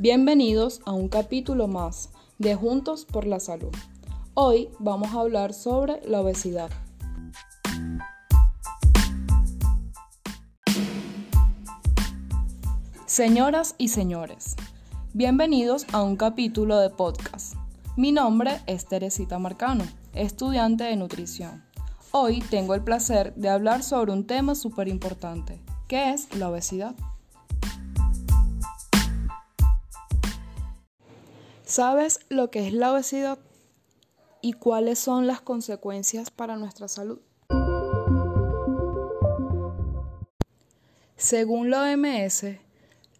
Bienvenidos a un capítulo más de Juntos por la Salud. Hoy vamos a hablar sobre la obesidad. Señoras y señores, bienvenidos a un capítulo de podcast. Mi nombre es Teresita Marcano, estudiante de nutrición. Hoy tengo el placer de hablar sobre un tema súper importante, que es la obesidad. ¿Sabes lo que es la obesidad y cuáles son las consecuencias para nuestra salud? Según la OMS,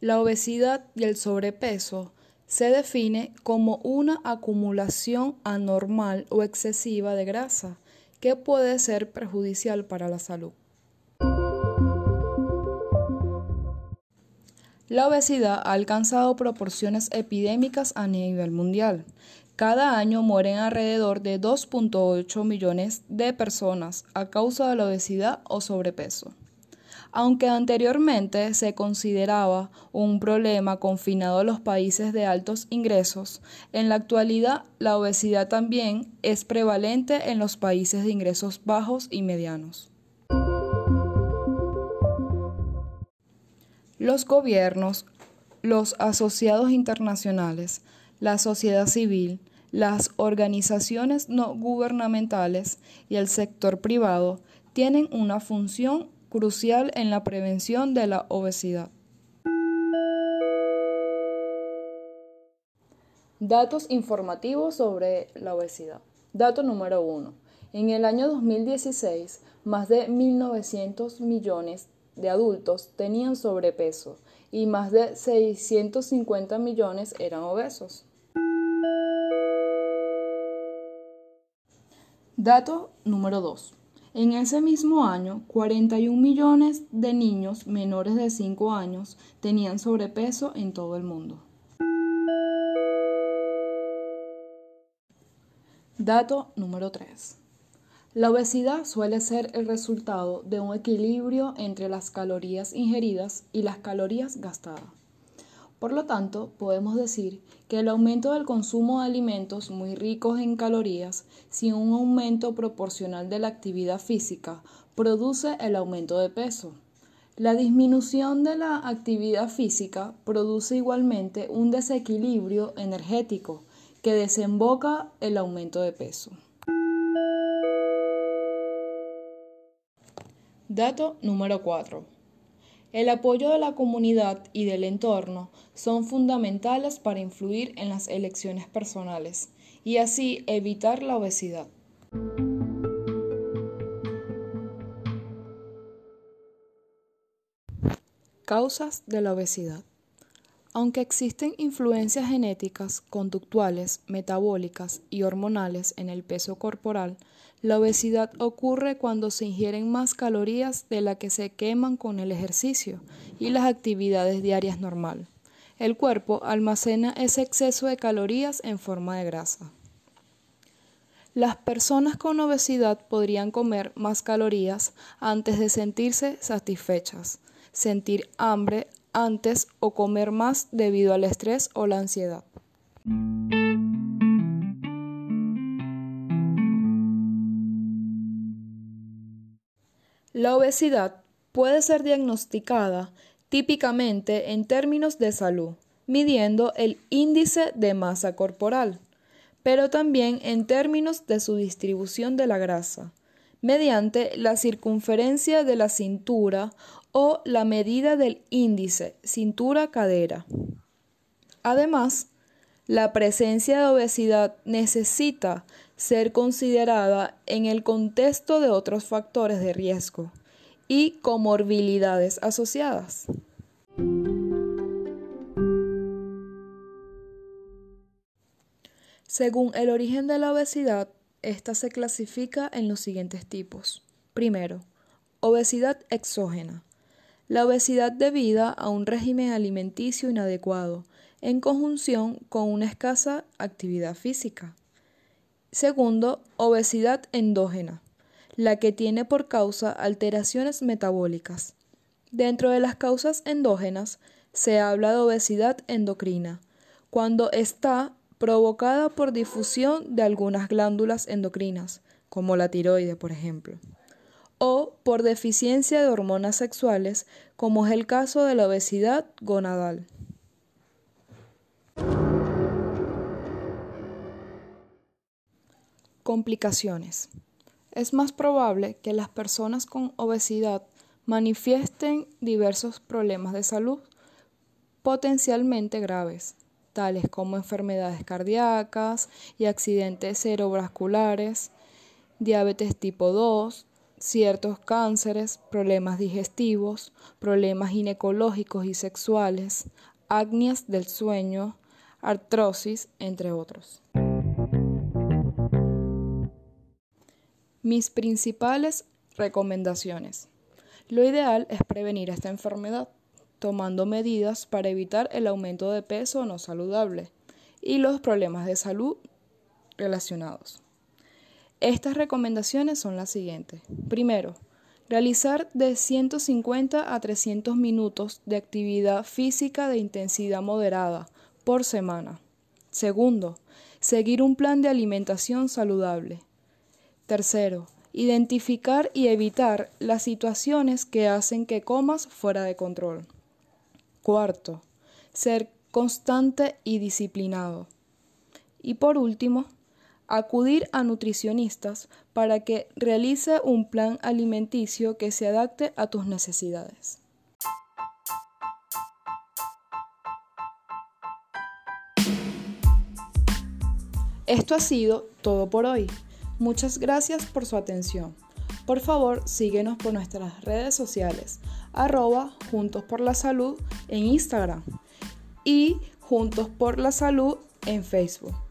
la obesidad y el sobrepeso se define como una acumulación anormal o excesiva de grasa que puede ser perjudicial para la salud. La obesidad ha alcanzado proporciones epidémicas a nivel mundial. Cada año mueren alrededor de 2.8 millones de personas a causa de la obesidad o sobrepeso. Aunque anteriormente se consideraba un problema confinado a los países de altos ingresos, en la actualidad la obesidad también es prevalente en los países de ingresos bajos y medianos. Los gobiernos, los asociados internacionales, la sociedad civil, las organizaciones no gubernamentales y el sector privado tienen una función crucial en la prevención de la obesidad. Datos informativos sobre la obesidad. Dato número 1. En el año 2016, más de 1.900 millones de adultos tenían sobrepeso y más de 650 millones eran obesos. Dato número 2. En ese mismo año, 41 millones de niños menores de 5 años tenían sobrepeso en todo el mundo. Dato número 3. La obesidad suele ser el resultado de un equilibrio entre las calorías ingeridas y las calorías gastadas. Por lo tanto, podemos decir que el aumento del consumo de alimentos muy ricos en calorías sin un aumento proporcional de la actividad física produce el aumento de peso. La disminución de la actividad física produce igualmente un desequilibrio energético que desemboca el aumento de peso. Dato número 4. El apoyo de la comunidad y del entorno son fundamentales para influir en las elecciones personales y así evitar la obesidad. Causas de la obesidad. Aunque existen influencias genéticas, conductuales, metabólicas y hormonales en el peso corporal, la obesidad ocurre cuando se ingieren más calorías de las que se queman con el ejercicio y las actividades diarias normal. El cuerpo almacena ese exceso de calorías en forma de grasa. Las personas con obesidad podrían comer más calorías antes de sentirse satisfechas, sentir hambre antes o comer más debido al estrés o la ansiedad. La obesidad puede ser diagnosticada típicamente en términos de salud, midiendo el índice de masa corporal, pero también en términos de su distribución de la grasa, mediante la circunferencia de la cintura o la medida del índice cintura-cadera. Además, la presencia de obesidad necesita ser considerada en el contexto de otros factores de riesgo y comorbilidades asociadas. Según el origen de la obesidad, esta se clasifica en los siguientes tipos. Primero, obesidad exógena. La obesidad debida a un régimen alimenticio inadecuado, en conjunción con una escasa actividad física. Segundo, obesidad endógena, la que tiene por causa alteraciones metabólicas. Dentro de las causas endógenas se habla de obesidad endocrina, cuando está provocada por difusión de algunas glándulas endocrinas, como la tiroide, por ejemplo, o por deficiencia de hormonas sexuales, como es el caso de la obesidad gonadal. Complicaciones. Es más probable que las personas con obesidad manifiesten diversos problemas de salud potencialmente graves, tales como enfermedades cardíacas y accidentes cerebrovasculares, diabetes tipo 2, ciertos cánceres, problemas digestivos, problemas ginecológicos y sexuales, acnias del sueño, artrosis, entre otros. Mis principales recomendaciones. Lo ideal es prevenir esta enfermedad, tomando medidas para evitar el aumento de peso no saludable y los problemas de salud relacionados. Estas recomendaciones son las siguientes. Primero, realizar de 150 a 300 minutos de actividad física de intensidad moderada por semana. Segundo, seguir un plan de alimentación saludable. Tercero, identificar y evitar las situaciones que hacen que comas fuera de control. Cuarto, ser constante y disciplinado. Y por último, acudir a nutricionistas para que realice un plan alimenticio que se adapte a tus necesidades. Esto ha sido todo por hoy. Muchas gracias por su atención. Por favor, síguenos por nuestras redes sociales, arroba Juntos por la Salud en Instagram y Juntos por la Salud en Facebook.